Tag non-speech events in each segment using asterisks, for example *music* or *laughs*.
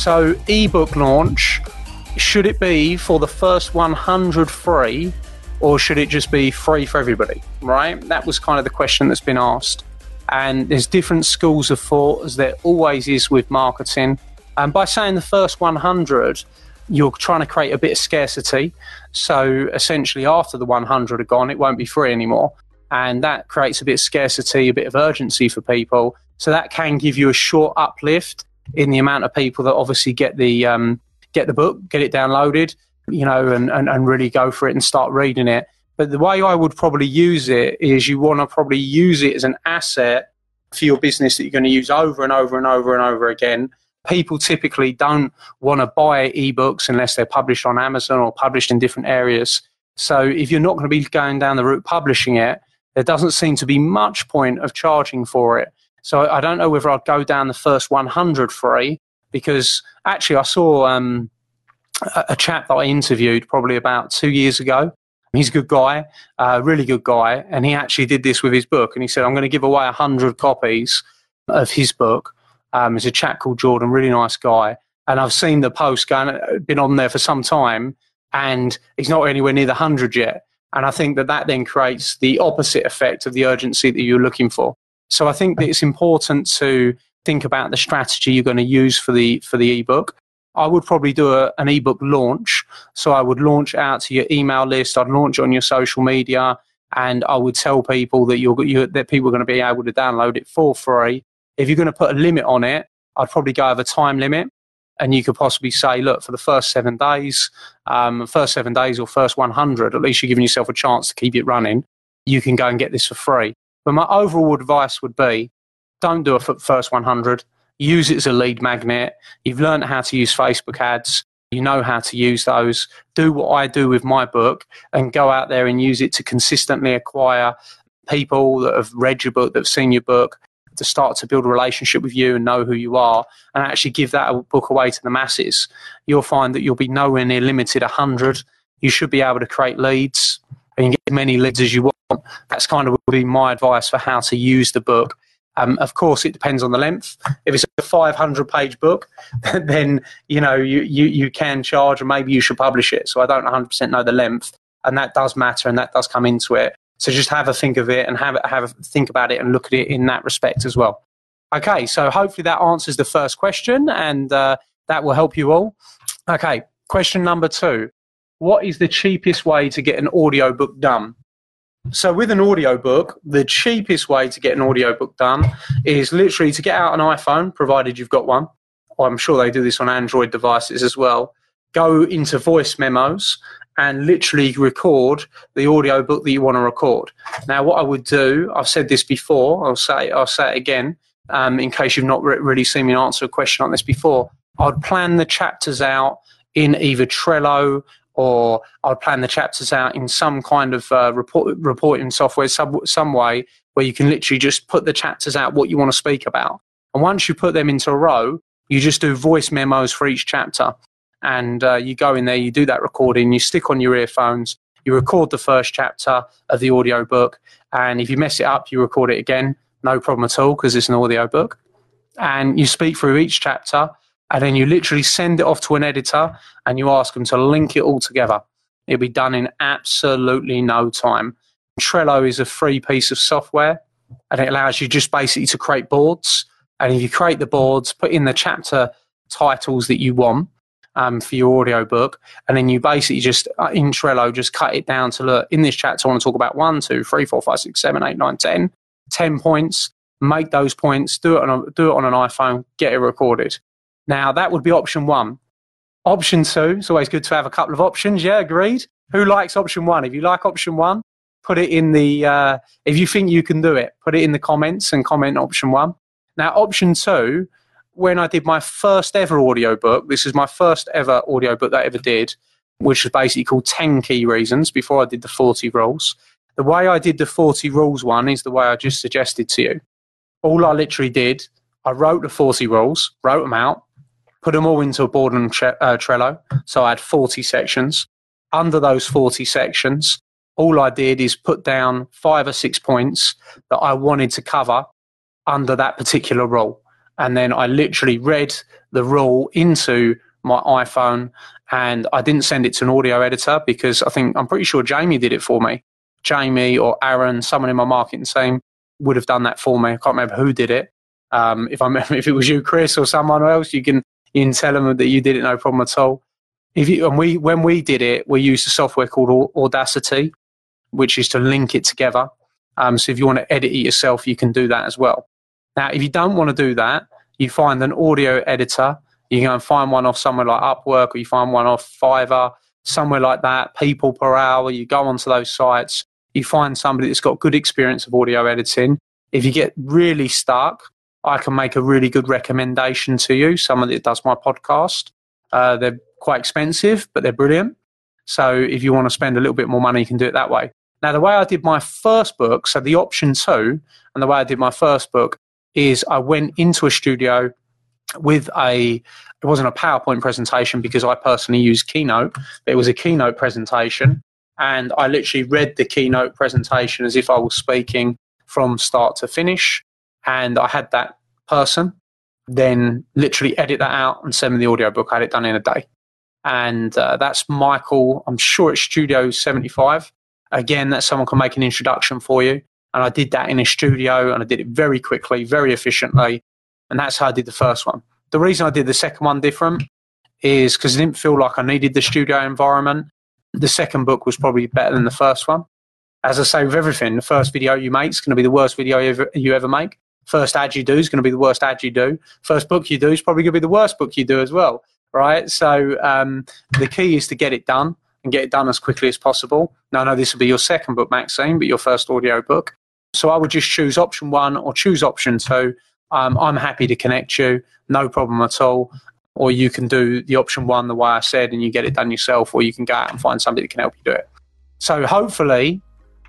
So, ebook launch, should it be for the first 100 free or should it just be free for everybody? Right? That was kind of the question that's been asked. And there's different schools of thought, as there always is with marketing. And by saying the first 100, you're trying to create a bit of scarcity. So essentially, after the 100 are gone, it won't be free anymore. And that creates a bit of scarcity, a bit of urgency for people. So that can give you a short uplift in the amount of people that obviously get the um, get the book, get it downloaded, you know, and, and, and really go for it and start reading it. But the way I would probably use it is you want to probably use it as an asset for your business that you're going to use over and over and over and over again. People typically don't want to buy ebooks unless they're published on Amazon or published in different areas. So if you're not going to be going down the route publishing it, there doesn't seem to be much point of charging for it. So I don't know whether I'd go down the first 100 free because actually I saw um, a, a, chap that I interviewed probably about two years ago. He's a good guy, a uh, really good guy, and he actually did this with his book. And he said, "I'm going to give away 100 copies of his book." Um, a chap called Jordan, really nice guy, and I've seen the post going, uh, been on there for some time, and he's not anywhere near the 100 yet. And I think that that then creates the opposite effect of the urgency that you're looking for. So I think that it's important to think about the strategy you're going to use for the for the ebook. I would probably do a, an ebook launch. So I would launch out to your email list. I'd launch on your social media, and I would tell people that you're, you that people are going to be able to download it for free. If you're going to put a limit on it, I'd probably go over time limit, and you could possibly say, look, for the first seven days, um, first seven days or first 100, at least you're giving yourself a chance to keep it running. You can go and get this for free. But my overall advice would be don't do a first 100. Use it as a lead magnet. You've learned how to use Facebook ads. You know how to use those. Do what I do with my book and go out there and use it to consistently acquire people that have read your book, that have seen your book, to start to build a relationship with you and know who you are and actually give that book away to the masses. You'll find that you'll be nowhere near limited 100. You should be able to create leads and you can get as many leads as you want. That's kind of would be my advice for how to use the book. Um, of course, it depends on the length. If it's a 500 page book, *laughs* then you know you, you, you can charge, and maybe you should publish it. So I don't 100% know the length, and that does matter, and that does come into it. So just have a think of it and have have a think about it and look at it in that respect as well. Okay, so hopefully that answers the first question, and uh, that will help you all. Okay, question number two: What is the cheapest way to get an audio book done? So with an audiobook, the cheapest way to get an audiobook done is literally to get out an iPhone, provided you've got one. I'm sure they do this on Android devices as well. Go into voice memos and literally record the audiobook that you want to record. Now, what I would do, I've said this before, I'll say, I'll say it again, um, in case you've not re- really seen me answer a question on this before. I'd plan the chapters out in either Trello or I'll plan the chapters out in some kind of uh, report, reporting software, some, some way where you can literally just put the chapters out what you want to speak about. And once you put them into a row, you just do voice memos for each chapter. And uh, you go in there, you do that recording, you stick on your earphones, you record the first chapter of the audio book. And if you mess it up, you record it again. No problem at all because it's an audio book. And you speak through each chapter and then you literally send it off to an editor and you ask them to link it all together. It'll be done in absolutely no time. Trello is a free piece of software and it allows you just basically to create boards. And if you create the boards, put in the chapter titles that you want, um, for your audiobook. And then you basically just, uh, in Trello, just cut it down to look, in this chapter, I want to talk about one, two, three, four, five, six, seven, eight, nine, ten, ten points. Make those points, do it on a, do it on an iPhone, get it recorded. Now that would be option one. Option two, it's always good to have a couple of options. Yeah, agreed. Who likes option one? If you like option one, put it in the, uh, if you think you can do it, put it in the comments and comment option one. Now, option two, when I did my first ever audiobook, this is my first ever audiobook that I ever did, which was basically called 10 Key Reasons before I did the 40 Rules. The way I did the 40 Rules one is the way I just suggested to you. All I literally did, I wrote the 40 rules, wrote them out, put them all into a board and tre- uh, Trello. So I had 40 sections. Under those 40 sections, all I did is put down five or six points that I wanted to cover under that particular rule. And then I literally read the rule into my iPhone and I didn't send it to an audio editor because I think I'm pretty sure Jamie did it for me. Jamie or Aaron, someone in my marketing team would have done that for me. I can't remember who did it. Um, if I remember, *laughs* if it was you, Chris, or someone else, you can you can tell them that you did it no problem at all. If you and we when we did it, we used a software called Audacity, which is to link it together. Um, so if you want to edit it yourself, you can do that as well. Now, if you don't want to do that, you find an audio editor. You go and find one off somewhere like Upwork, or you find one off Fiverr, somewhere like that. People per hour. You go onto those sites. You find somebody that's got good experience of audio editing. If you get really stuck, I can make a really good recommendation to you. Someone that does my podcast. Uh, they're quite expensive, but they're brilliant. So if you want to spend a little bit more money, you can do it that way. Now, the way I did my first book, so the option two, and the way I did my first book is I went into a studio with a, it wasn't a PowerPoint presentation because I personally use Keynote, but it was a Keynote presentation. And I literally read the Keynote presentation as if I was speaking from start to finish. And I had that person then literally edit that out and send me the audiobook. I had it done in a day. And uh, that's Michael, I'm sure it's Studio 75. Again, that someone can make an introduction for you. And I did that in a studio and I did it very quickly, very efficiently. And that's how I did the first one. The reason I did the second one different is because I didn't feel like I needed the studio environment. The second book was probably better than the first one. As I say with everything, the first video you make is going to be the worst video you ever, you ever make. First ad you do is going to be the worst ad you do. First book you do is probably going to be the worst book you do as well, right? So um, the key is to get it done and get it done as quickly as possible. Now, I know this will be your second book, Maxine, but your first audio book. So I would just choose option one or choose option two. Um, I'm happy to connect you, no problem at all. Or you can do the option one the way I said and you get it done yourself, or you can go out and find somebody that can help you do it. So hopefully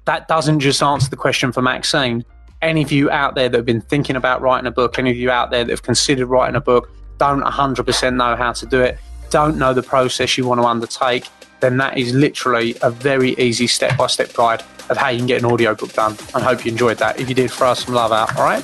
that doesn't just answer the question for Maxine. Any of you out there that have been thinking about writing a book, any of you out there that have considered writing a book, don't 100% know how to do it, don't know the process you want to undertake, then that is literally a very easy step by step guide of how you can get an audiobook done. I hope you enjoyed that. If you did, throw us some love out, all right?